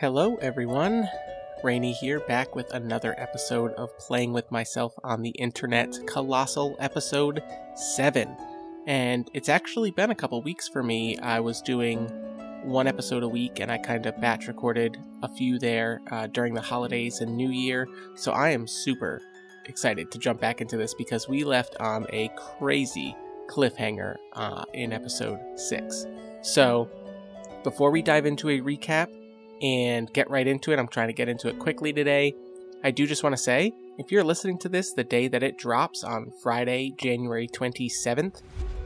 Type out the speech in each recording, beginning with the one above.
Hello, everyone. Rainy here, back with another episode of Playing with Myself on the Internet, Colossal Episode 7. And it's actually been a couple weeks for me. I was doing one episode a week and I kind of batch recorded a few there uh, during the holidays and New Year. So I am super excited to jump back into this because we left on a crazy cliffhanger uh, in episode 6. So before we dive into a recap, and get right into it. I'm trying to get into it quickly today. I do just want to say if you're listening to this the day that it drops on Friday, January 27th,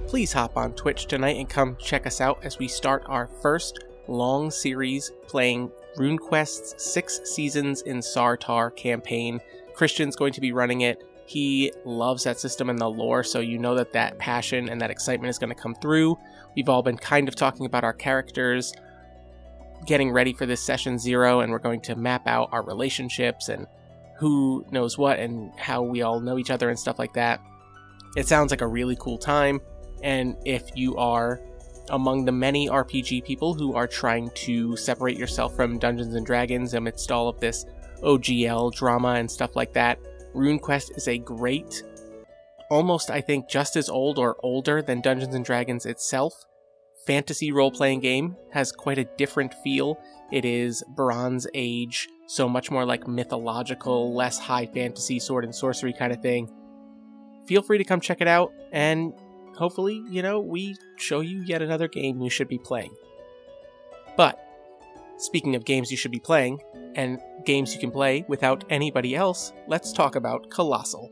please hop on Twitch tonight and come check us out as we start our first long series playing RuneQuest's six seasons in Sartar campaign. Christian's going to be running it. He loves that system and the lore, so you know that that passion and that excitement is going to come through. We've all been kind of talking about our characters, getting ready for this session zero, and we're going to map out our relationships and who knows what and how we all know each other and stuff like that. It sounds like a really cool time, and if you are among the many RPG people who are trying to separate yourself from Dungeons and Dragons amidst all of this OGL drama and stuff like that, RuneQuest is a great, almost I think just as old or older than Dungeons and Dragons itself fantasy role playing game has quite a different feel. It is Bronze Age, so much more like mythological, less high fantasy sword and sorcery kind of thing. Feel free to come check it out, and hopefully, you know, we show you yet another game you should be playing. But, speaking of games you should be playing, and games you can play without anybody else, let's talk about Colossal.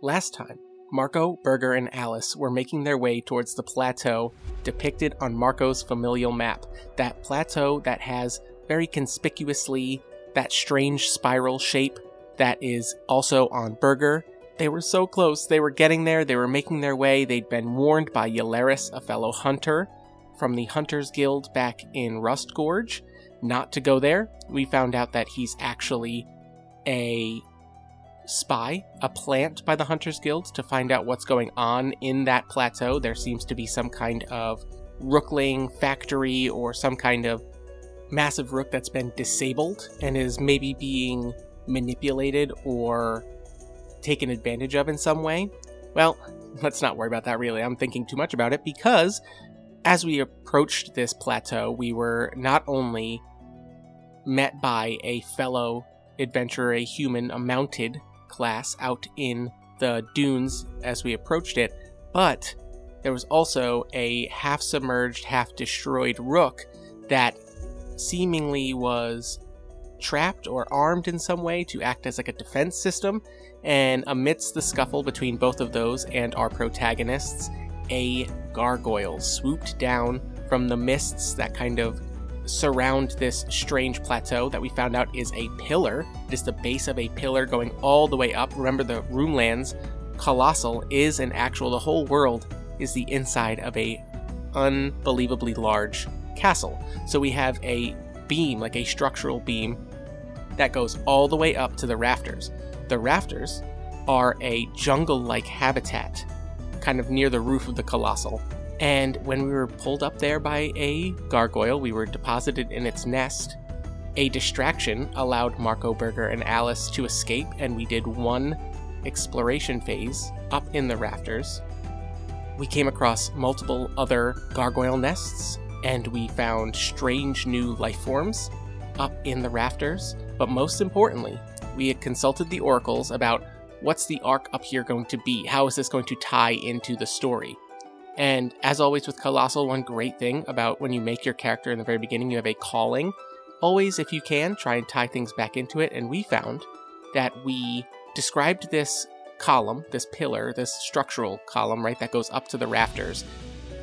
Last time, Marco, Berger, and Alice were making their way towards the plateau depicted on Marco's familial map. That plateau that has very conspicuously that strange spiral shape that is also on Berger. They were so close. They were getting there. They were making their way. They'd been warned by Yelaris, a fellow hunter from the Hunters Guild back in Rust Gorge, not to go there. We found out that he's actually a spy a plant by the Hunters Guild to find out what's going on in that plateau. There seems to be some kind of rookling factory or some kind of massive rook that's been disabled and is maybe being manipulated or taken advantage of in some way. Well, let's not worry about that really. I'm thinking too much about it because as we approached this plateau, we were not only met by a fellow adventurer, a human, a mounted class out in the dunes as we approached it, but there was also a half submerged, half destroyed rook that seemingly was trapped or armed in some way to act as like a defense system. And amidst the scuffle between both of those and our protagonists, a gargoyle swooped down from the mists that kind of surround this strange plateau that we found out is a pillar. It is the base of a pillar going all the way up. Remember, the Runelands Colossal is an actual, the whole world is the inside of a unbelievably large castle. So we have a beam, like a structural beam, that goes all the way up to the rafters. The rafters are a jungle like habitat, kind of near the roof of the Colossal. And when we were pulled up there by a gargoyle, we were deposited in its nest. A distraction allowed Marco Burger and Alice to escape, and we did one exploration phase up in the rafters. We came across multiple other gargoyle nests, and we found strange new life forms up in the rafters. But most importantly, we had consulted the oracles about what's the arc up here going to be? How is this going to tie into the story? And as always with Colossal, one great thing about when you make your character in the very beginning, you have a calling. Always, if you can, try and tie things back into it. And we found that we described this column, this pillar, this structural column, right, that goes up to the rafters,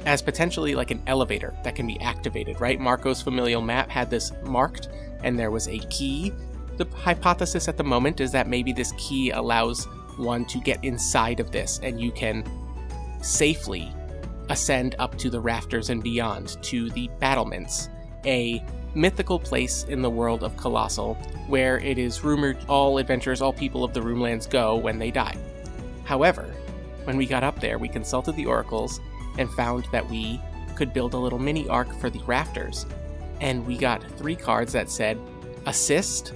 as potentially like an elevator that can be activated, right? Marco's familial map had this marked, and there was a key. The hypothesis at the moment is that maybe this key allows one to get inside of this, and you can safely ascend up to the rafters and beyond to the battlements, a mythical place in the world of Colossal where it is rumored all adventurers, all people of the Runelands go when they die. However, when we got up there, we consulted the oracles and found that we could build a little mini arc for the rafters. And we got three cards that said assist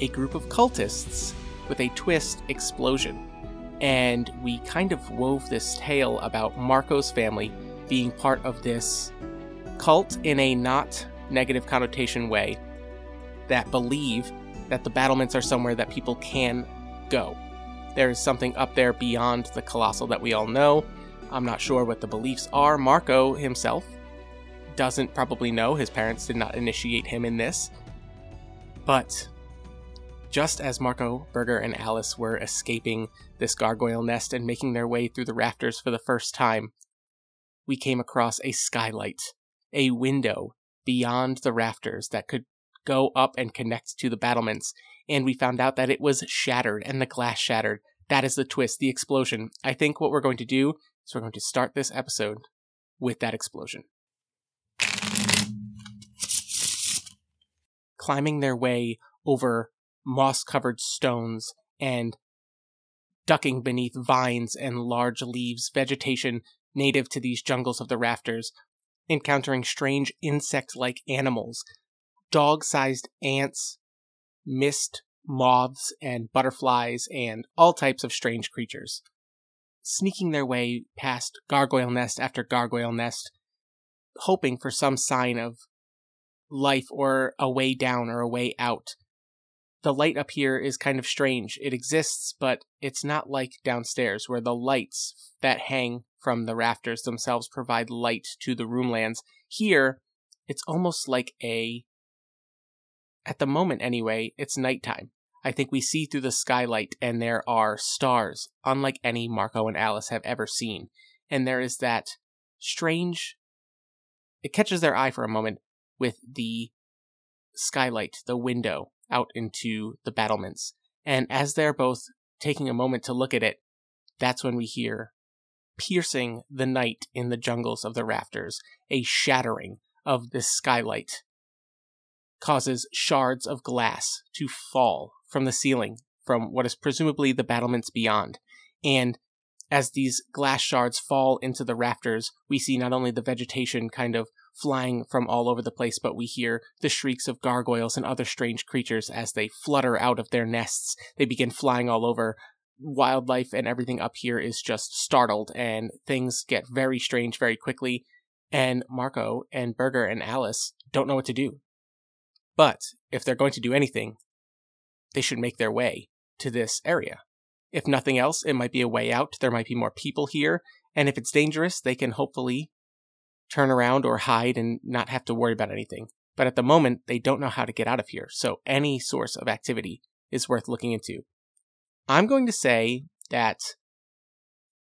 a group of cultists with a twist explosion. And we kind of wove this tale about Marco's family being part of this cult in a not negative connotation way that believe that the battlements are somewhere that people can go. There is something up there beyond the colossal that we all know. I'm not sure what the beliefs are. Marco himself doesn't probably know. His parents did not initiate him in this. But just as Marco, Berger, and Alice were escaping this gargoyle nest and making their way through the rafters for the first time, we came across a skylight, a window beyond the rafters that could go up and connect to the battlements, and we found out that it was shattered and the glass shattered. That is the twist, the explosion. I think what we're going to do is we're going to start this episode with that explosion. Climbing their way over moss covered stones and ducking beneath vines and large leaves, vegetation native to these jungles of the rafters, encountering strange insect like animals, dog sized ants, mist moths, and butterflies, and all types of strange creatures. Sneaking their way past gargoyle nest after gargoyle nest, hoping for some sign of life or a way down or a way out. The light up here is kind of strange. It exists, but it's not like downstairs, where the lights that hang from the rafters themselves provide light to the roomlands. Here, it's almost like a. At the moment, anyway, it's nighttime. I think we see through the skylight and there are stars, unlike any Marco and Alice have ever seen. And there is that strange. It catches their eye for a moment with the skylight, the window out into the battlements. And as they're both taking a moment to look at it, that's when we hear piercing the night in the jungles of the rafters, a shattering of this skylight causes shards of glass to fall from the ceiling from what is presumably the battlements beyond. And as these glass shards fall into the rafters, we see not only the vegetation kind of flying from all over the place, but we hear the shrieks of gargoyles and other strange creatures as they flutter out of their nests. They begin flying all over. Wildlife and everything up here is just startled, and things get very strange very quickly. And Marco and Berger and Alice don't know what to do. But if they're going to do anything, they should make their way to this area. If nothing else, it might be a way out. There might be more people here. And if it's dangerous, they can hopefully turn around or hide and not have to worry about anything. But at the moment, they don't know how to get out of here. So any source of activity is worth looking into. I'm going to say that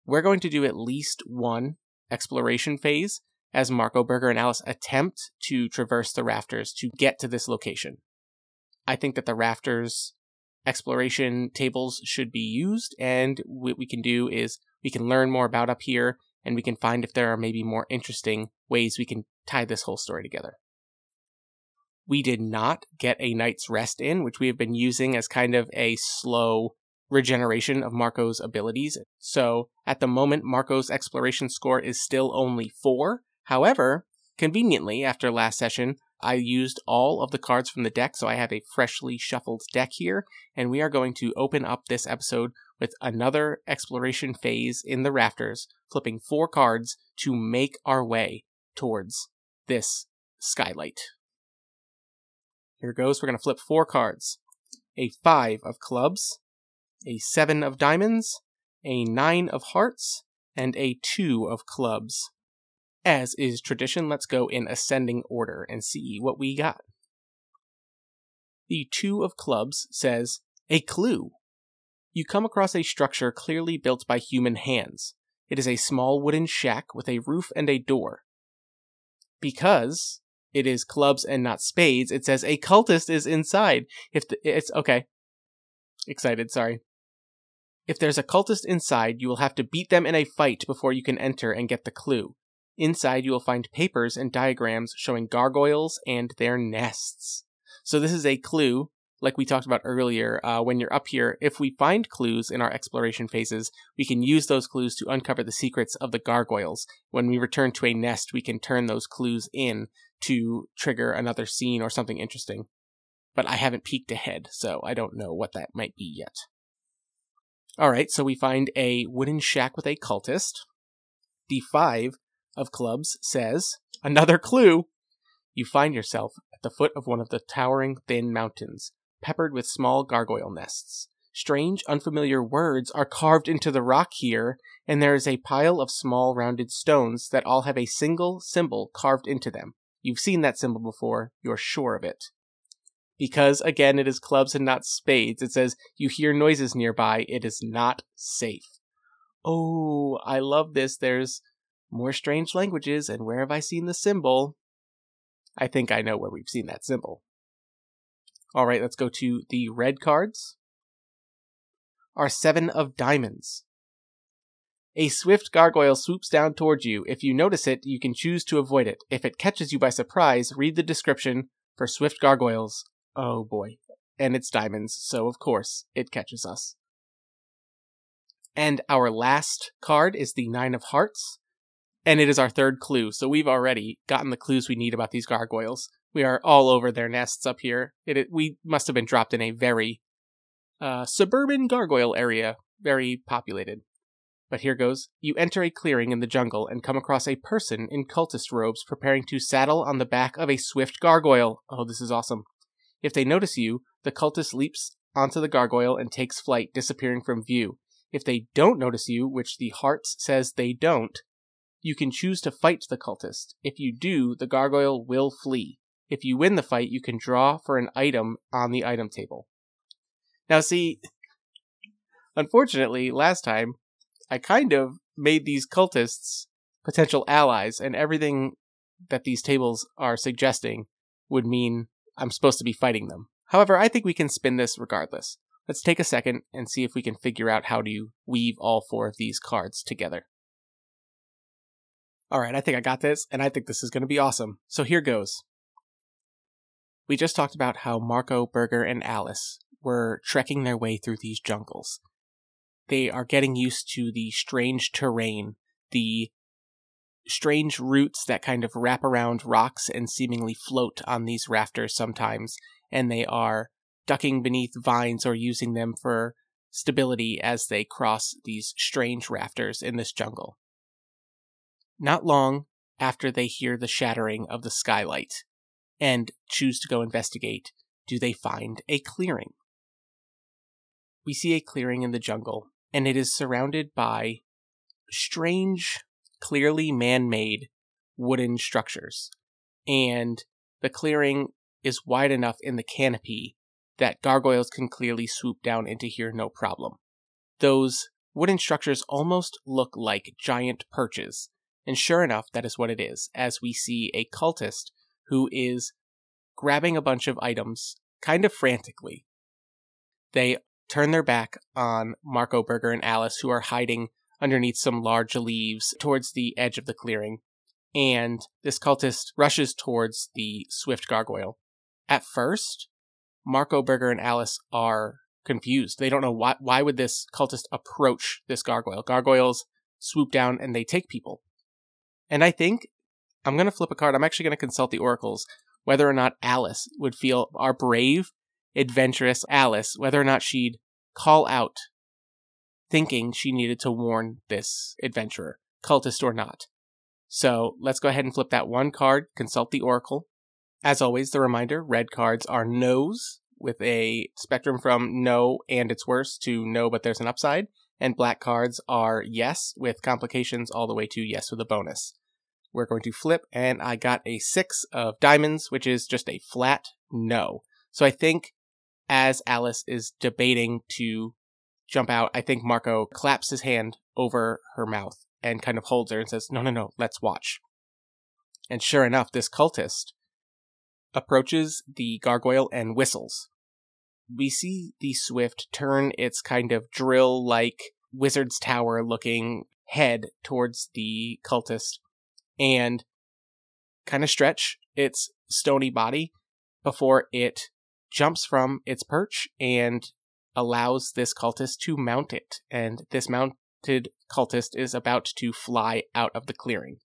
we're going to do at least one exploration phase as Marco Burger and Alice attempt to traverse the rafters to get to this location. I think that the rafters exploration tables should be used, and what we can do is we can learn more about up here, and we can find if there are maybe more interesting ways we can tie this whole story together. We did not get a night's rest in, which we have been using as kind of a slow regeneration of Marco's abilities. So at the moment, Marco's exploration score is still only four. However, conveniently, after last session, I used all of the cards from the deck, so I have a freshly shuffled deck here, and we are going to open up this episode with another exploration phase in the rafters, flipping four cards to make our way towards this skylight. Here goes. We're going to flip four cards a five of clubs, a seven of diamonds, a nine of hearts, and a two of clubs. As is tradition, let's go in ascending order and see what we got. The Two of Clubs says, A clue. You come across a structure clearly built by human hands. It is a small wooden shack with a roof and a door. Because it is clubs and not spades, it says a cultist is inside. If the, it's okay. Excited, sorry. If there's a cultist inside, you will have to beat them in a fight before you can enter and get the clue. Inside, you will find papers and diagrams showing gargoyles and their nests. So, this is a clue like we talked about earlier, uh, when you're up here, if we find clues in our exploration phases, we can use those clues to uncover the secrets of the gargoyles. When we return to a nest, we can turn those clues in to trigger another scene or something interesting. But I haven't peeked ahead, so I don't know what that might be yet. Alright, so we find a wooden shack with a cultist. D5 of clubs says, another clue! You find yourself at the foot of one of the towering thin mountains, peppered with small gargoyle nests. Strange, unfamiliar words are carved into the rock here, and there is a pile of small rounded stones that all have a single symbol carved into them. You've seen that symbol before, you're sure of it. Because, again, it is clubs and not spades, it says, You hear noises nearby, it is not safe. Oh, I love this. There's more strange languages, and where have I seen the symbol? I think I know where we've seen that symbol. All right, let's go to the red cards. Our seven of diamonds. A swift gargoyle swoops down towards you. If you notice it, you can choose to avoid it. If it catches you by surprise, read the description for swift gargoyles. Oh boy. And it's diamonds, so of course it catches us. And our last card is the Nine of Hearts, and it is our third clue. So we've already gotten the clues we need about these gargoyles. We are all over their nests up here. It, we must have been dropped in a very uh, suburban gargoyle area, very populated. But here goes. You enter a clearing in the jungle and come across a person in cultist robes preparing to saddle on the back of a swift gargoyle. Oh, this is awesome. If they notice you, the cultist leaps onto the gargoyle and takes flight, disappearing from view. If they don't notice you, which the hearts says they don't, you can choose to fight the cultist. If you do, the gargoyle will flee. If you win the fight, you can draw for an item on the item table. Now, see, unfortunately, last time, I kind of made these cultists potential allies, and everything that these tables are suggesting would mean I'm supposed to be fighting them. However, I think we can spin this regardless. Let's take a second and see if we can figure out how to weave all four of these cards together. Alright, I think I got this, and I think this is going to be awesome. So here goes. We just talked about how Marco, Berger, and Alice were trekking their way through these jungles. They are getting used to the strange terrain, the strange roots that kind of wrap around rocks and seemingly float on these rafters sometimes, and they are ducking beneath vines or using them for stability as they cross these strange rafters in this jungle. Not long after they hear the shattering of the skylight and choose to go investigate, do they find a clearing. We see a clearing in the jungle, and it is surrounded by strange, clearly man made wooden structures. And the clearing is wide enough in the canopy that gargoyles can clearly swoop down into here no problem. Those wooden structures almost look like giant perches, and sure enough, that is what it is, as we see a cultist who is grabbing a bunch of items kind of frantically. They turn their back on Marco Burger and Alice, who are hiding underneath some large leaves towards the edge of the clearing, and this cultist rushes towards the swift gargoyle. At first, Marco Burger and Alice are confused. They don't know why why would this cultist approach this gargoyle. Gargoyles swoop down and they take people. And I think I'm going to flip a card. I'm actually going to consult the oracles whether or not Alice would feel our brave, adventurous Alice, whether or not she'd call out thinking she needed to warn this adventurer, cultist or not. So let's go ahead and flip that one card, consult the oracle. As always, the reminder red cards are no's with a spectrum from no and it's worse to no but there's an upside, and black cards are yes with complications all the way to yes with a bonus. We're going to flip, and I got a six of diamonds, which is just a flat no. So I think as Alice is debating to jump out, I think Marco claps his hand over her mouth and kind of holds her and says, No, no, no, let's watch. And sure enough, this cultist approaches the gargoyle and whistles. We see the Swift turn its kind of drill like wizard's tower looking head towards the cultist and kind of stretch its stony body before it jumps from its perch and allows this cultist to mount it. And this mounted cultist is about to fly out of the clearing.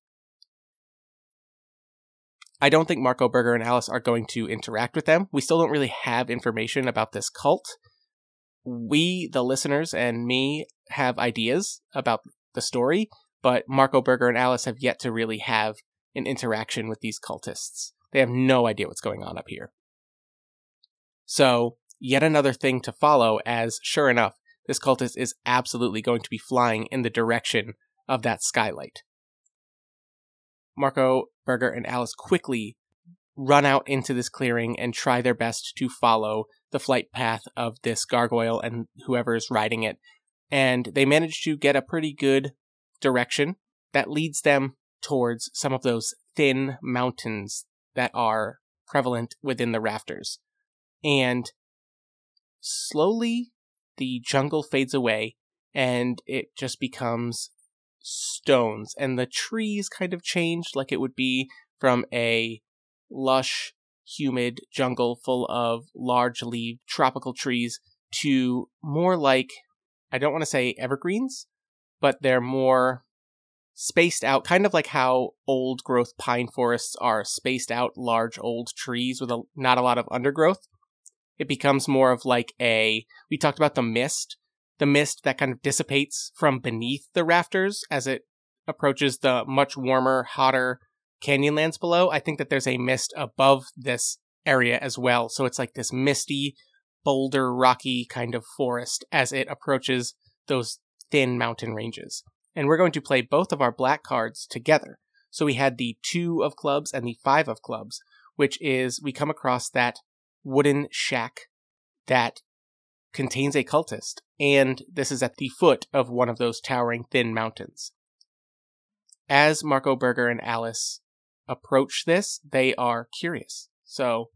I don't think Marco Burger and Alice are going to interact with them. We still don't really have information about this cult. We, the listeners, and me have ideas about the story, but Marco Berger and Alice have yet to really have an interaction with these cultists. They have no idea what's going on up here. So, yet another thing to follow, as sure enough, this cultist is absolutely going to be flying in the direction of that skylight. Marco, Berger, and Alice quickly run out into this clearing and try their best to follow the flight path of this gargoyle and whoever is riding it. And they manage to get a pretty good direction that leads them towards some of those thin mountains that are prevalent within the rafters. And slowly the jungle fades away and it just becomes stones and the trees kind of changed like it would be from a lush humid jungle full of large leaved tropical trees to more like I don't want to say evergreens, but they're more spaced out, kind of like how old growth pine forests are spaced out large old trees with a, not a lot of undergrowth. It becomes more of like a, we talked about the mist the mist that kind of dissipates from beneath the rafters as it approaches the much warmer, hotter canyonlands below. I think that there's a mist above this area as well. So it's like this misty, boulder, rocky kind of forest as it approaches those thin mountain ranges. And we're going to play both of our black cards together. So we had the two of clubs and the five of clubs, which is we come across that wooden shack that contains a cultist, and this is at the foot of one of those towering thin mountains. As Marco Burger and Alice approach this, they are curious. So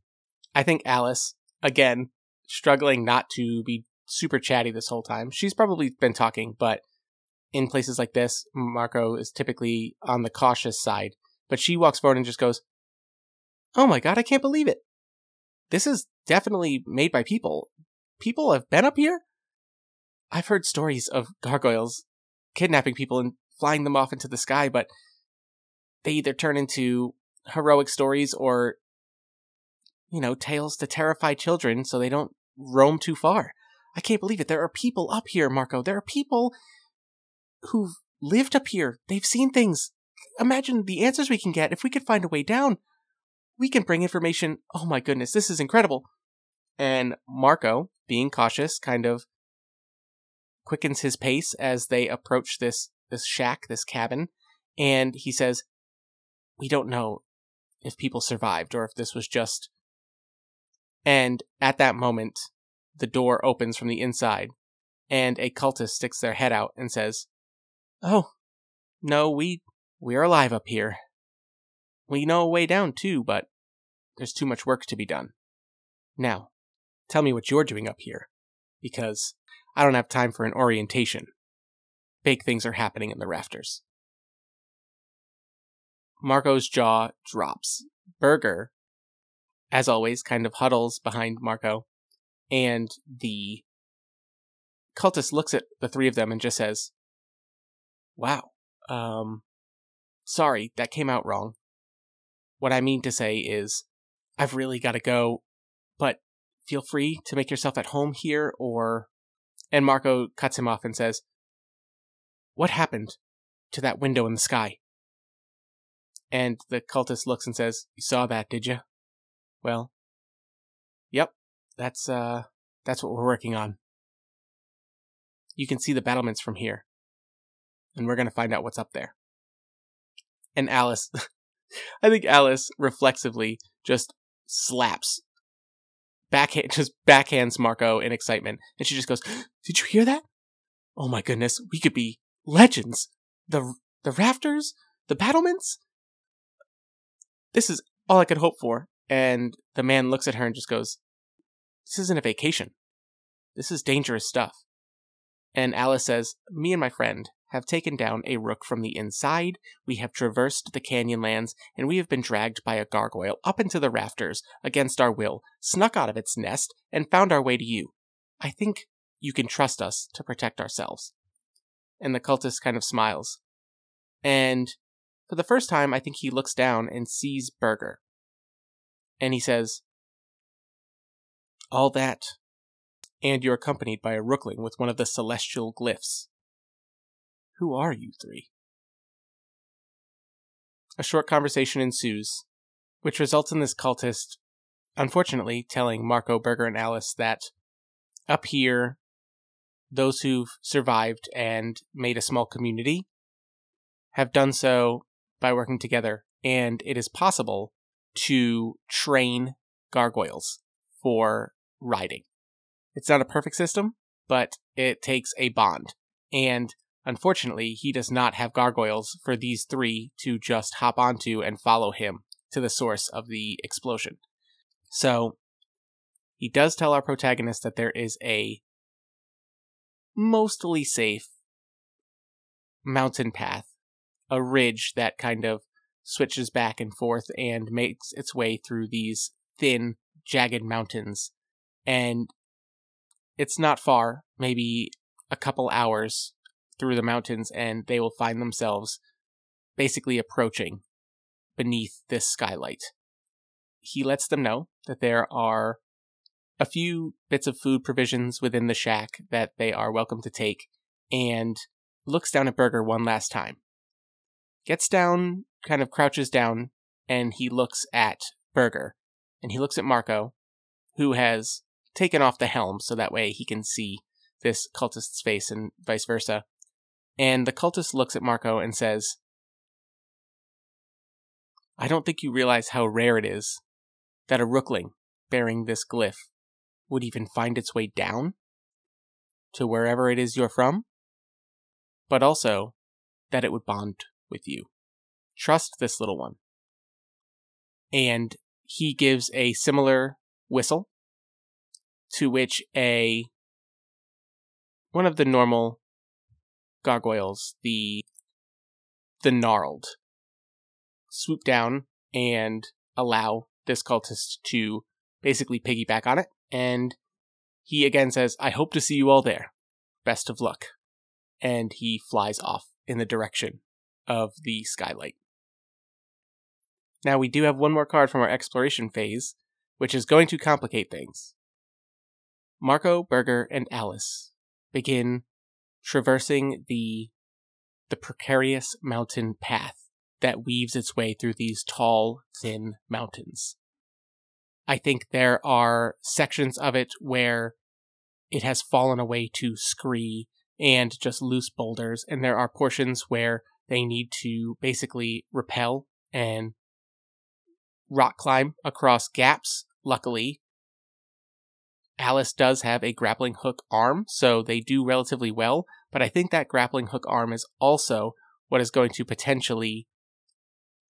I think Alice, again, struggling not to be super chatty this whole time. She's probably been talking, but in places like this, Marco is typically on the cautious side. But she walks forward and just goes, Oh my god, I can't believe it. This is definitely made by people people have been up here? I've heard stories of gargoyles kidnapping people and flying them off into the sky, but they either turn into heroic stories or, you know, tales to terrify children so they don't roam too far. I can't believe it. There are people up here, Marco. There are people who've lived up here. They've seen things. Imagine the answers we can get if we could find a way down. We can bring information. Oh my goodness, this is incredible. And Marco, being cautious, kind of quickens his pace as they approach this this shack, this cabin, and he says, "We don't know if people survived or if this was just." And at that moment, the door opens from the inside, and a cultist sticks their head out and says, "Oh, no, we we're alive up here. We know a way down too, but there's too much work to be done. Now, Tell me what you're doing up here, because I don't have time for an orientation. Big things are happening in the rafters. Marco's jaw drops. Burger, as always, kind of huddles behind Marco, and the cultist looks at the three of them and just says, Wow, um, sorry, that came out wrong. What I mean to say is, I've really got to go, but feel free to make yourself at home here or and Marco cuts him off and says, What happened to that window in the sky? And the cultist looks and says, You saw that, did you? Well, yep, that's uh that's what we're working on. You can see the battlements from here. And we're gonna find out what's up there. And Alice I think Alice reflexively just slaps backhand just backhands Marco in excitement, and she just goes, "Did you hear that? Oh my goodness, we could be legends. The the rafters, the battlements. This is all I could hope for." And the man looks at her and just goes, "This isn't a vacation. This is dangerous stuff." And Alice says, Me and my friend have taken down a rook from the inside. We have traversed the canyonlands, and we have been dragged by a gargoyle up into the rafters against our will, snuck out of its nest, and found our way to you. I think you can trust us to protect ourselves. And the cultist kind of smiles. And for the first time, I think he looks down and sees Burger. And he says, All that. And you're accompanied by a rookling with one of the celestial glyphs. Who are you three? A short conversation ensues, which results in this cultist, unfortunately, telling Marco, Berger, and Alice that up here, those who've survived and made a small community have done so by working together, and it is possible to train gargoyles for riding. It's not a perfect system, but it takes a bond. And unfortunately, he does not have gargoyles for these three to just hop onto and follow him to the source of the explosion. So he does tell our protagonist that there is a mostly safe mountain path, a ridge that kind of switches back and forth and makes its way through these thin, jagged mountains. And it's not far, maybe a couple hours through the mountains, and they will find themselves basically approaching beneath this skylight. He lets them know that there are a few bits of food provisions within the shack that they are welcome to take, and looks down at Burger one last time. Gets down, kind of crouches down, and he looks at Burger. And he looks at Marco, who has taken off the helm so that way he can see this cultist's face and vice versa. And the cultist looks at Marco and says, I don't think you realize how rare it is that a rookling bearing this glyph would even find its way down to wherever it is you're from, but also that it would bond with you. Trust this little one. And he gives a similar whistle to which a one of the normal gargoyles, the the gnarled, swoop down and allow this cultist to basically piggyback on it and he again says, I hope to see you all there. Best of luck. And he flies off in the direction of the skylight. Now, we do have one more card from our exploration phase, which is going to complicate things. Marco, Berger, and Alice begin traversing the the precarious mountain path that weaves its way through these tall, thin mountains. I think there are sections of it where it has fallen away to scree and just loose boulders, and there are portions where they need to basically repel and rock climb across gaps. Luckily, Alice does have a grappling hook arm, so they do relatively well, but I think that grappling hook arm is also what is going to potentially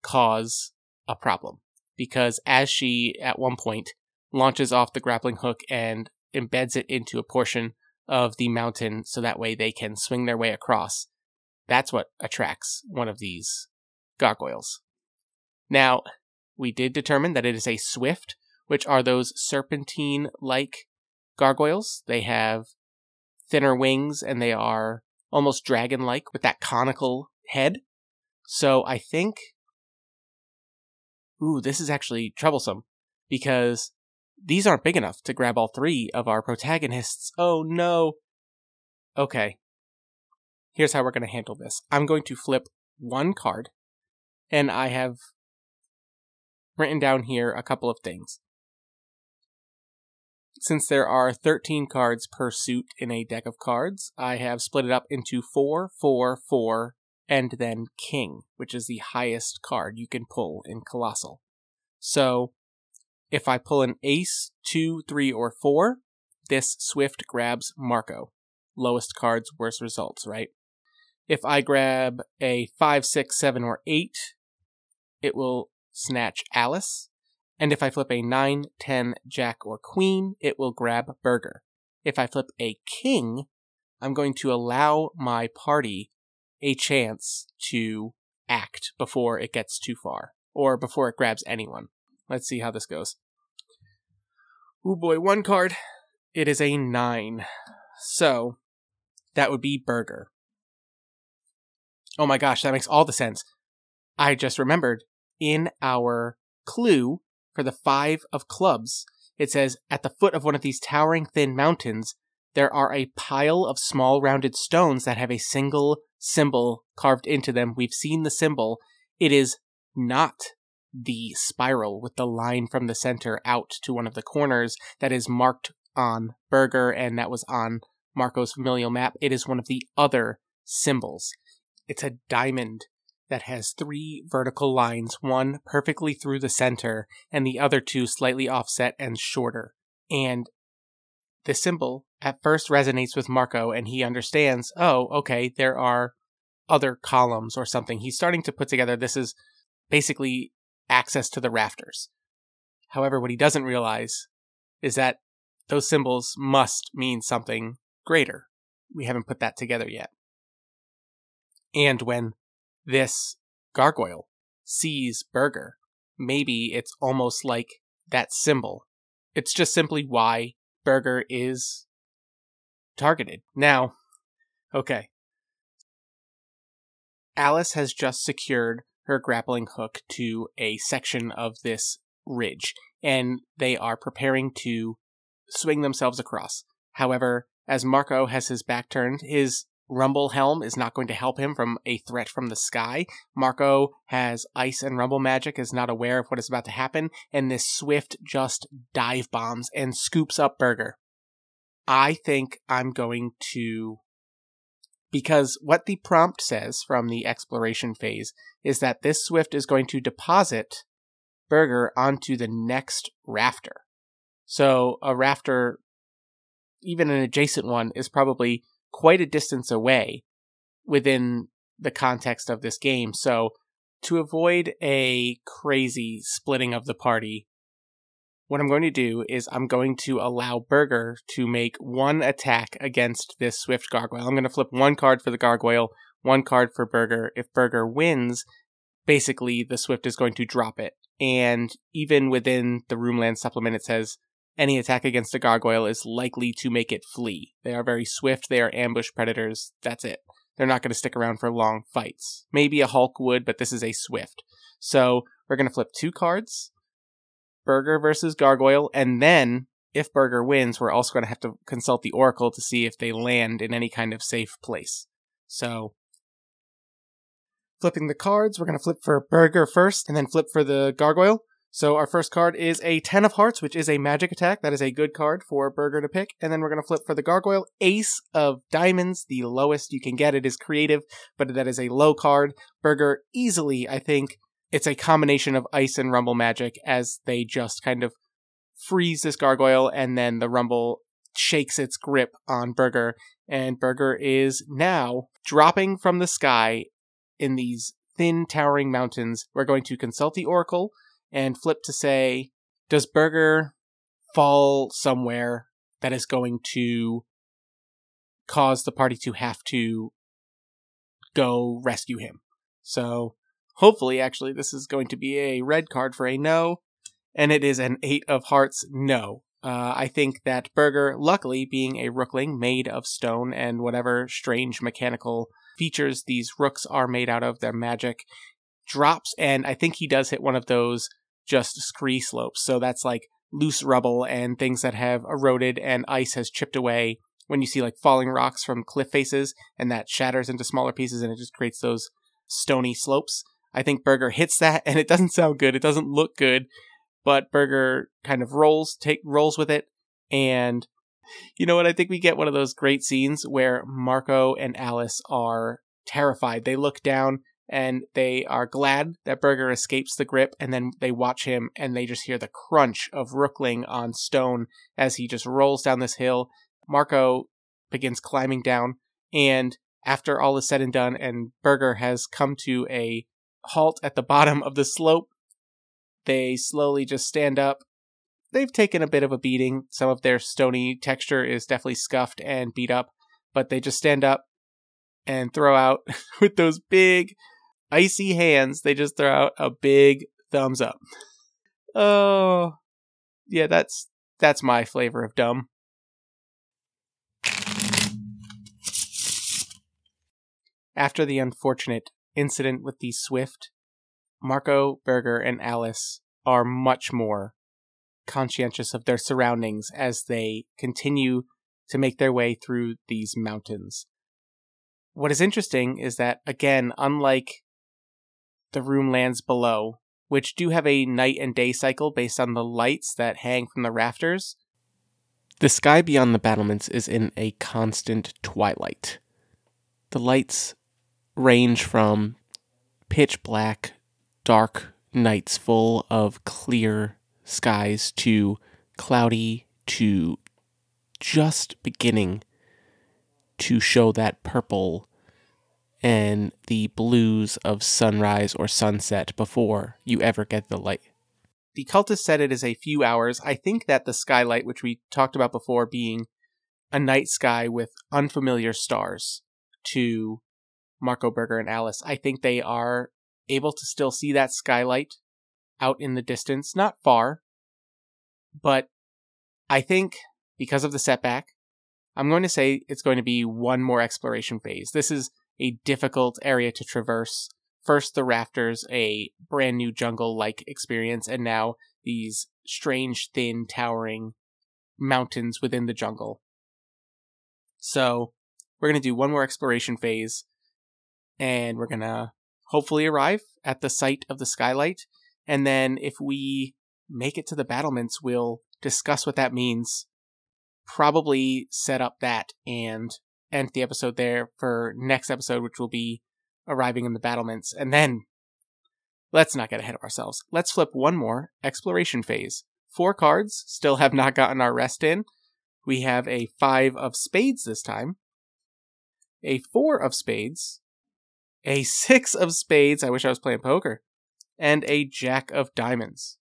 cause a problem because as she, at one point, launches off the grappling hook and embeds it into a portion of the mountain so that way they can swing their way across, that's what attracts one of these gargoyles. Now, we did determine that it is a swift, which are those serpentine like gargoyles. They have thinner wings and they are almost dragon like with that conical head. So I think ooh, this is actually troublesome because these aren't big enough to grab all three of our protagonists. Oh no. Okay. Here's how we're going to handle this. I'm going to flip one card, and I have written down here a couple of things. Since there are 13 cards per suit in a deck of cards, I have split it up into four, four, four, and then King, which is the highest card you can pull in Colossal. So if I pull an ace, two, three, or four, this Swift grabs Marco. Lowest cards, worst results, right? If I grab a five, six, seven, or eight, it will snatch Alice. And if I flip a 9, 10, Jack, or Queen, it will grab Burger. If I flip a King, I'm going to allow my party a chance to act before it gets too far or before it grabs anyone. Let's see how this goes. Oh boy, one card. It is a nine. So that would be Burger. Oh my gosh, that makes all the sense. I just remembered in our clue for the five of clubs, it says at the foot of one of these towering thin mountains, there are a pile of small rounded stones that have a single symbol carved into them. We've seen the symbol. It is not the spiral with the line from the center out to one of the corners that is marked on Burger and that was on Marco's familial map. It is one of the other symbols. It's a diamond that has three vertical lines, one perfectly through the center and the other two slightly offset and shorter. And the symbol at first resonates with Marco and he understands, oh, okay, there are other columns or something. He's starting to put together this is basically access to the rafters. However, what he doesn't realize is that those symbols must mean something greater. We haven't put that together yet. And when this gargoyle sees Burger, maybe it's almost like that symbol. It's just simply why Burger is targeted. Now, okay. Alice has just secured her grappling hook to a section of this ridge, and they are preparing to swing themselves across. However, as Marco has his back turned, his rumble helm is not going to help him from a threat from the sky. Marco has ice and rumble magic, is not aware of what is about to happen, and this swift just dive bombs and scoops up Burger. I think I'm going to because what the prompt says from the exploration phase is that this swift is going to deposit Burger onto the next rafter. So a rafter, even an adjacent one, is probably quite a distance away within the context of this game. So to avoid a crazy splitting of the party, what I'm going to do is I'm going to allow Burger to make one attack against this Swift Gargoyle. I'm going to flip one card for the Gargoyle, one card for Burger. If Burger wins, basically the Swift is going to drop it. And even within the Roomland supplement, it says any attack against a gargoyle is likely to make it flee. They are very swift, they are ambush predators. That's it. They're not going to stick around for long fights. Maybe a Hulk would, but this is a swift. So we're going to flip two cards Burger versus Gargoyle, and then if Burger wins, we're also going to have to consult the Oracle to see if they land in any kind of safe place. So, flipping the cards, we're going to flip for Burger first, and then flip for the Gargoyle. So our first card is a Ten of Hearts, which is a magic attack. That is a good card for Burger to pick. And then we're going to flip for the Gargoyle. Ace of Diamonds, the lowest you can get. It is creative, but that is a low card. Burger easily, I think, it's a combination of ice and rumble magic as they just kind of freeze this gargoyle and then the rumble shakes its grip on Burger and Burger is now dropping from the sky in these thin towering mountains. We're going to consult the oracle and flip to say does Burger fall somewhere that is going to cause the party to have to go rescue him. So Hopefully, actually, this is going to be a red card for a no, and it is an eight of hearts no. Uh, I think that Burger, luckily being a rookling made of stone and whatever strange mechanical features these rooks are made out of, their magic, drops, and I think he does hit one of those just scree slopes. So that's like loose rubble and things that have eroded and ice has chipped away when you see like falling rocks from cliff faces and that shatters into smaller pieces and it just creates those stony slopes. I think Berger hits that, and it doesn't sound good. It doesn't look good, but Berger kind of rolls, take rolls with it, and you know what? I think we get one of those great scenes where Marco and Alice are terrified. They look down and they are glad that Berger escapes the grip, and then they watch him and they just hear the crunch of Rookling on stone as he just rolls down this hill. Marco begins climbing down, and after all is said and done, and Berger has come to a halt at the bottom of the slope. They slowly just stand up. They've taken a bit of a beating. Some of their stony texture is definitely scuffed and beat up, but they just stand up and throw out with those big icy hands. They just throw out a big thumbs up. Oh, yeah, that's that's my flavor of dumb. After the unfortunate incident with the Swift, Marco, Berger, and Alice are much more conscientious of their surroundings as they continue to make their way through these mountains. What is interesting is that, again, unlike the room lands below, which do have a night and day cycle based on the lights that hang from the rafters, the sky beyond the battlements is in a constant twilight. The lights range from pitch black, dark nights full of clear skies to cloudy to just beginning to show that purple and the blues of sunrise or sunset before you ever get the light. The cultist said it is a few hours. I think that the skylight, which we talked about before, being a night sky with unfamiliar stars to Marco Berger and Alice, I think they are able to still see that skylight out in the distance, not far, but I think because of the setback, I'm going to say it's going to be one more exploration phase. This is a difficult area to traverse. First, the rafters, a brand new jungle like experience, and now these strange, thin, towering mountains within the jungle. So, we're going to do one more exploration phase, and we're going to hopefully arrive at the site of the skylight. And then, if we make it to the battlements, we'll discuss what that means. Probably set up that and end the episode there for next episode, which will be arriving in the battlements. And then, let's not get ahead of ourselves. Let's flip one more exploration phase. Four cards still have not gotten our rest in. We have a five of spades this time, a four of spades, a six of spades. I wish I was playing poker, and a jack of diamonds.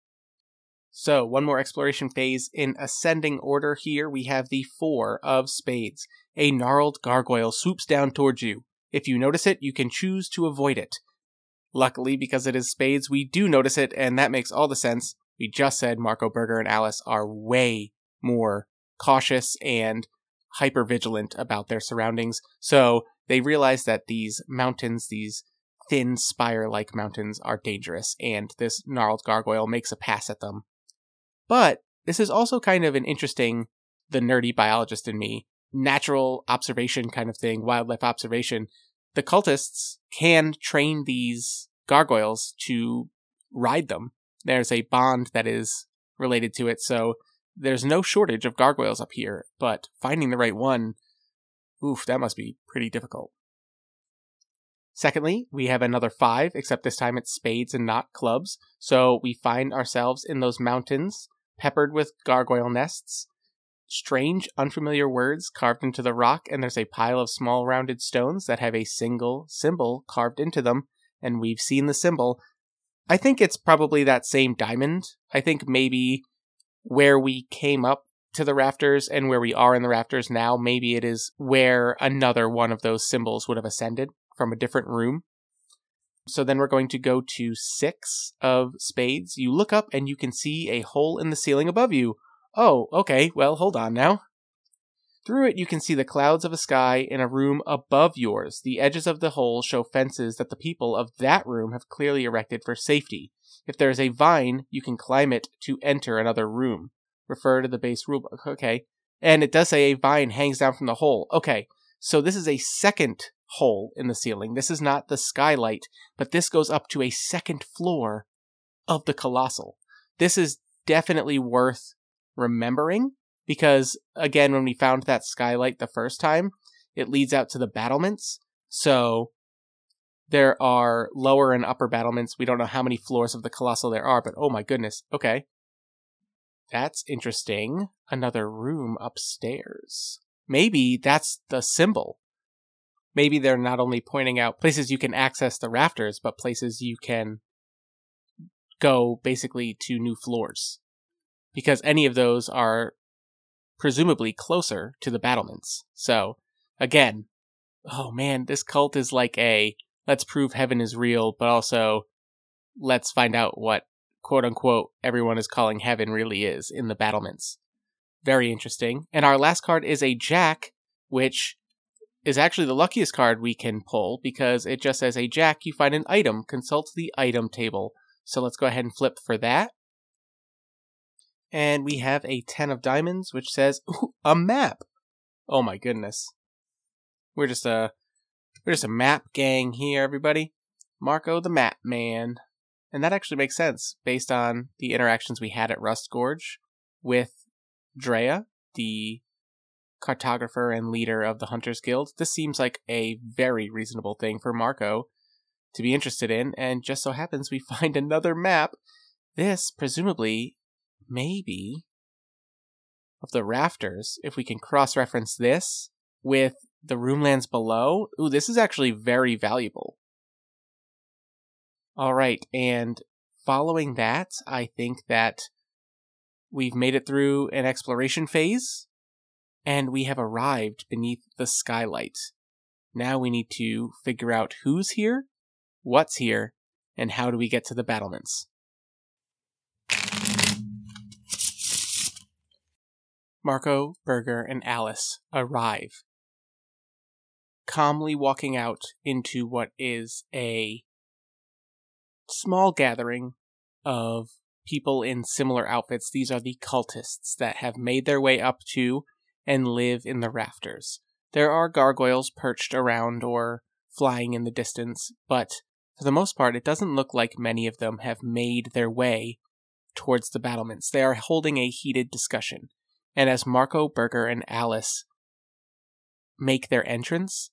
So, one more exploration phase in ascending order here. We have the Four of Spades. A gnarled gargoyle swoops down towards you. If you notice it, you can choose to avoid it. Luckily, because it is spades, we do notice it, and that makes all the sense. We just said Marco Burger and Alice are way more cautious and hyper vigilant about their surroundings. So they realize that these mountains, these thin spire like mountains, are dangerous, and this gnarled gargoyle makes a pass at them. But this is also kind of an interesting, the nerdy biologist in me, natural observation kind of thing, wildlife observation. The cultists can train these gargoyles to ride them. There's a bond that is related to it, so there's no shortage of gargoyles up here, but finding the right one, oof, that must be pretty difficult. Secondly, we have another five, except this time it's spades and not clubs. So we find ourselves in those mountains peppered with gargoyle nests, strange, unfamiliar words carved into the rock, and there's a pile of small rounded stones that have a single symbol carved into them, and we've seen the symbol. I think it's probably that same diamond. I think maybe where we came up to the rafters and where we are in the rafters now, maybe it is where another one of those symbols would have ascended from a different room. So then we're going to go to six of spades. You look up and you can see a hole in the ceiling above you. Oh, okay, well, hold on now. Through it, you can see the clouds of a sky in a room above yours. The edges of the hole show fences that the people of that room have clearly erected for safety. If there is a vine, you can climb it to enter another room. Refer to the base rulebook. Okay. And it does say a vine hangs down from the hole. Okay. So this is a second hole in the ceiling. This is not the skylight, but this goes up to a second floor of the colossal. This is definitely worth remembering because, again, when we found that skylight the first time, it leads out to the battlements. So there are lower and upper battlements. We don't know how many floors of the colossal there are, but oh my goodness. Okay. That's interesting. Another room upstairs. Maybe that's the symbol maybe they're not only pointing out places you can access the rafters, but places you can go basically to new floors. Because any of those are presumably closer to the battlements. So again, oh man, this cult is like a let's prove heaven is real, but also let's find out what quote unquote everyone is calling heaven really is in the battlements. Very interesting. And our last card is a jack, which is actually the luckiest card we can pull because it just says a jack, you find an item, consult the item table. So let's go ahead and flip for that. And we have a 10 of diamonds, which says ooh, a map. Oh my goodness. We're just a we're just a map gang here, everybody. Marco the Map Man. And that actually makes sense based on the interactions we had at Rust Gorge with Drea, the cartographer and leader of the Hunters Guild. This seems like a very reasonable thing for Marco to be interested in, and just so happens we find another map. This, presumably, maybe of the rafters, if we can cross reference this with the roomlands below. Ooh, this is actually very valuable. All right, and following that, I think that we've made it through an exploration phase and we have arrived beneath the skylight. Now we need to figure out who's here, what's here, and how do we get to the battlements. Marco, Berger, and Alice arrive, calmly walking out into what is a small gathering of people in similar outfits. These are the cultists that have made their way up to and live in the rafters. There are gargoyles perched around or flying in the distance, but for the most part, it doesn't look like many of them have made their way towards the battlements. They are holding a heated discussion. And as Marco, Berger, and Alice make their entrance,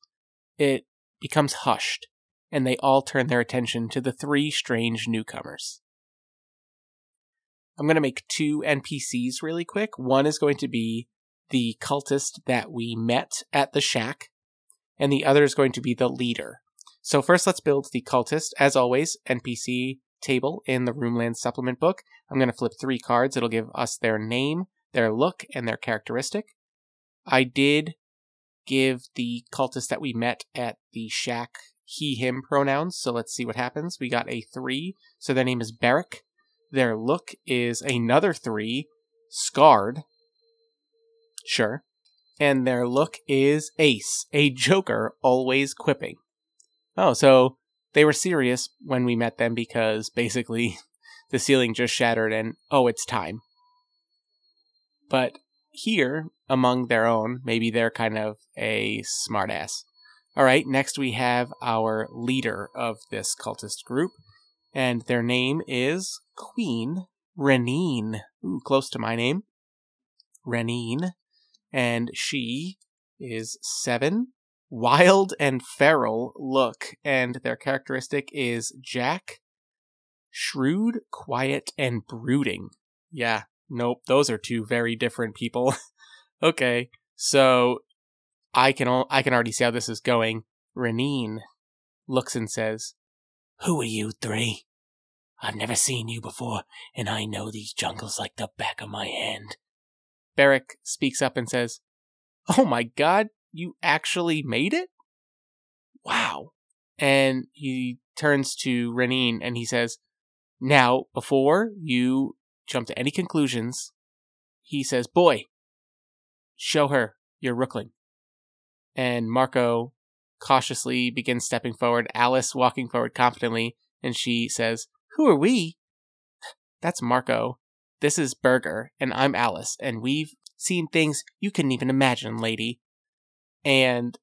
it becomes hushed, and they all turn their attention to the three strange newcomers. I'm going to make two NPCs really quick. One is going to be the cultist that we met at the shack, and the other is going to be the leader. So, first, let's build the cultist. As always, NPC table in the Roomland supplement book. I'm going to flip three cards. It'll give us their name, their look, and their characteristic. I did give the cultist that we met at the shack he, him pronouns. So let's see what happens. We got a three. So their name is Beric. Their look is another three, scarred. Sure. And their look is ace, a joker always quipping. Oh, so they were serious when we met them because basically the ceiling just shattered and oh, it's time. But here, among their own, maybe they're kind of a smartass. All right, next we have our leader of this cultist group, and their name is Queen Renine. Ooh, close to my name. Renine. And she is seven, wild and feral look, and their characteristic is Jack, shrewd, quiet, and brooding. Yeah, nope, those are two very different people. okay, so I can al- I can already see how this is going. Renine looks and says, "Who are you three? I've never seen you before, and I know these jungles like the back of my hand." Beric speaks up and says, "Oh my God, you actually made it! Wow!" And he turns to Renine and he says, "Now, before you jump to any conclusions, he says, "Boy, show her your rookling." and Marco cautiously begins stepping forward, Alice walking forward confidently, and she says, Who are we? That's Marco. This is Burger, and I'm Alice, and we've seen things you couldn't even imagine, lady. And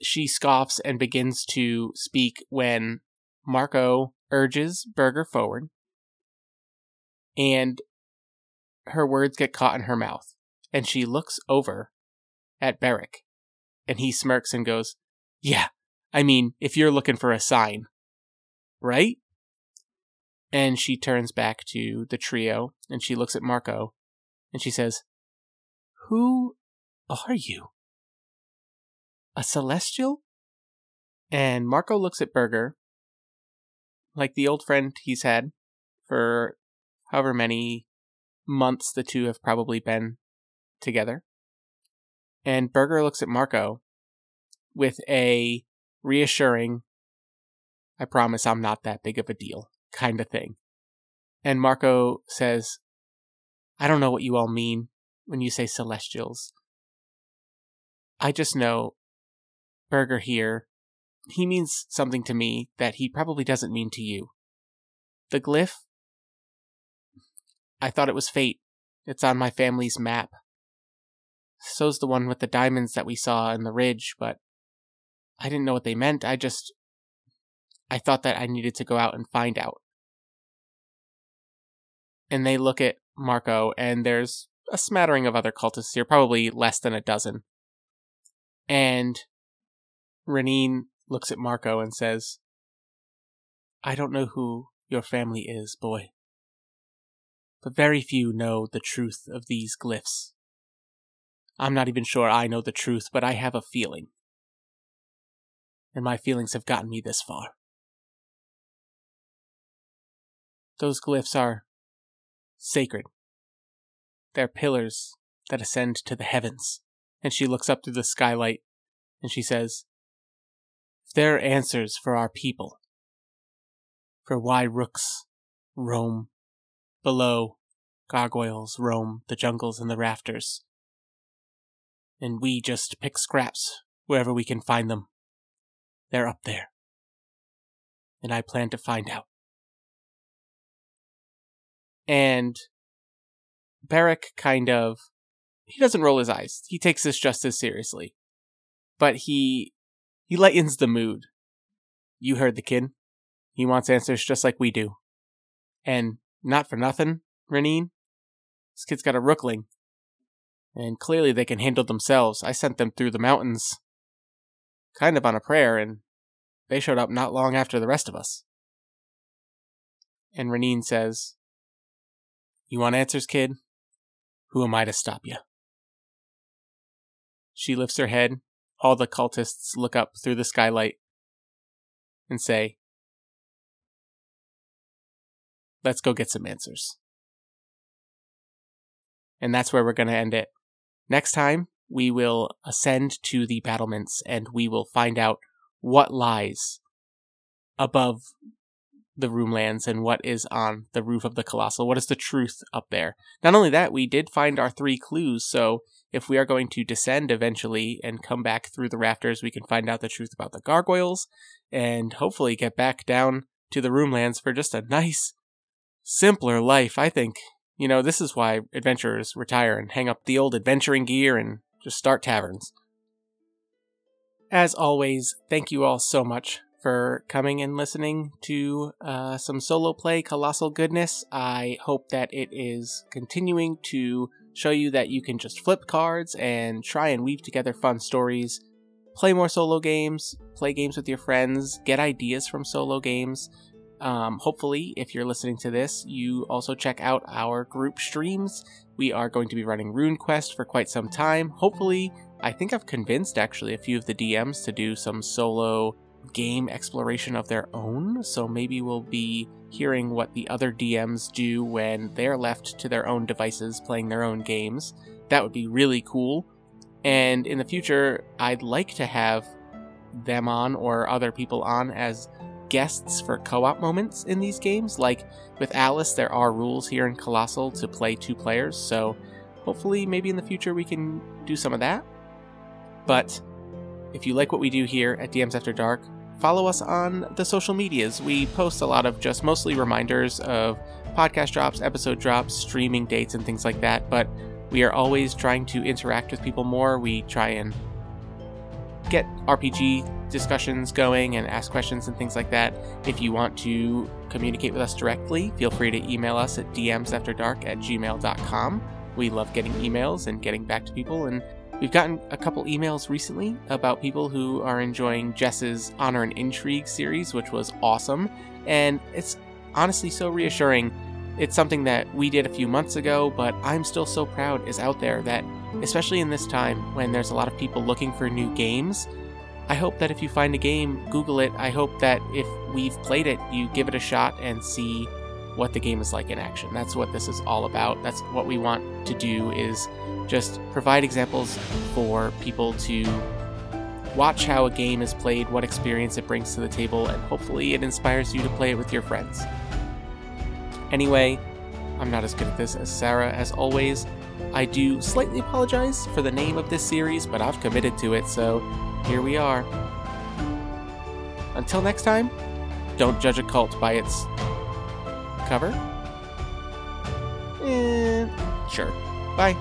she scoffs and begins to speak when Marco urges Burger forward, and her words get caught in her mouth, and she looks over at Beric. And he smirks and goes, Yeah, I mean, if you're looking for a sign, right? And she turns back to the trio and she looks at Marco and she says, Who are you? A celestial? And Marco looks at Burger like the old friend he's had for however many months the two have probably been together And Berger looks at Marco with a reassuring, I promise I'm not that big of a deal kind of thing. And Marco says, I don't know what you all mean when you say celestials. I just know Berger here, he means something to me that he probably doesn't mean to you. The glyph, I thought it was fate. It's on my family's map. So's the one with the diamonds that we saw in the ridge, but I didn't know what they meant. I just. I thought that I needed to go out and find out. And they look at Marco, and there's a smattering of other cultists here, probably less than a dozen. And Renine looks at Marco and says, I don't know who your family is, boy. But very few know the truth of these glyphs. I'm not even sure I know the truth, but I have a feeling. And my feelings have gotten me this far. Those glyphs are sacred. They're pillars that ascend to the heavens. And she looks up through the skylight and she says, If there are answers for our people, for why rooks roam below, gargoyles roam the jungles and the rafters, and we just pick scraps wherever we can find them. They're up there. And I plan to find out. And Beric kind of he doesn't roll his eyes. He takes this just as seriously. But he he lightens the mood. You heard the kid. He wants answers just like we do. And not for nothing, Renine. This kid's got a rookling. And clearly they can handle themselves. I sent them through the mountains kind of on a prayer, and they showed up not long after the rest of us. And Renine says, You want answers, kid? Who am I to stop you? She lifts her head. All the cultists look up through the skylight and say, Let's go get some answers. And that's where we're going to end it. Next time, we will ascend to the battlements and we will find out what lies above the roomlands and what is on the roof of the colossal. What is the truth up there? Not only that, we did find our three clues, so if we are going to descend eventually and come back through the rafters, we can find out the truth about the gargoyles and hopefully get back down to the roomlands for just a nice, simpler life. I think, you know, this is why adventurers retire and hang up the old adventuring gear and just start taverns. As always, thank you all so much for coming and listening to uh, some solo play colossal goodness. I hope that it is continuing to show you that you can just flip cards and try and weave together fun stories, play more solo games, play games with your friends, get ideas from solo games. Um, hopefully, if you're listening to this, you also check out our group streams. We are going to be running RuneQuest for quite some time. Hopefully, I think I've convinced actually a few of the DMs to do some solo game exploration of their own. So maybe we'll be hearing what the other DMs do when they're left to their own devices playing their own games. That would be really cool. And in the future, I'd like to have them on or other people on as guests for co op moments in these games. Like with Alice, there are rules here in Colossal to play two players, so hopefully, maybe in the future, we can do some of that. But if you like what we do here at DMs After Dark, follow us on the social medias. We post a lot of just mostly reminders of podcast drops, episode drops, streaming dates, and things like that. But we are always trying to interact with people more. We try and get RPG discussions going and ask questions and things like that. If you want to communicate with us directly, feel free to email us at dmsafterdark at gmail.com. We love getting emails and getting back to people and We've gotten a couple emails recently about people who are enjoying Jess's Honor and Intrigue series, which was awesome. And it's honestly so reassuring. It's something that we did a few months ago, but I'm still so proud is out there that, especially in this time when there's a lot of people looking for new games, I hope that if you find a game, Google it. I hope that if we've played it, you give it a shot and see what the game is like in action. That's what this is all about. That's what we want to do is just provide examples for people to watch how a game is played, what experience it brings to the table, and hopefully it inspires you to play it with your friends. Anyway, I'm not as good at this as Sarah as always. I do slightly apologize for the name of this series, but I've committed to it, so here we are. Until next time, don't judge a cult by its cover? Eh, sure. Bye.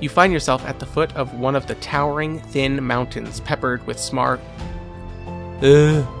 You find yourself at the foot of one of the towering, thin mountains peppered with smart. Ugh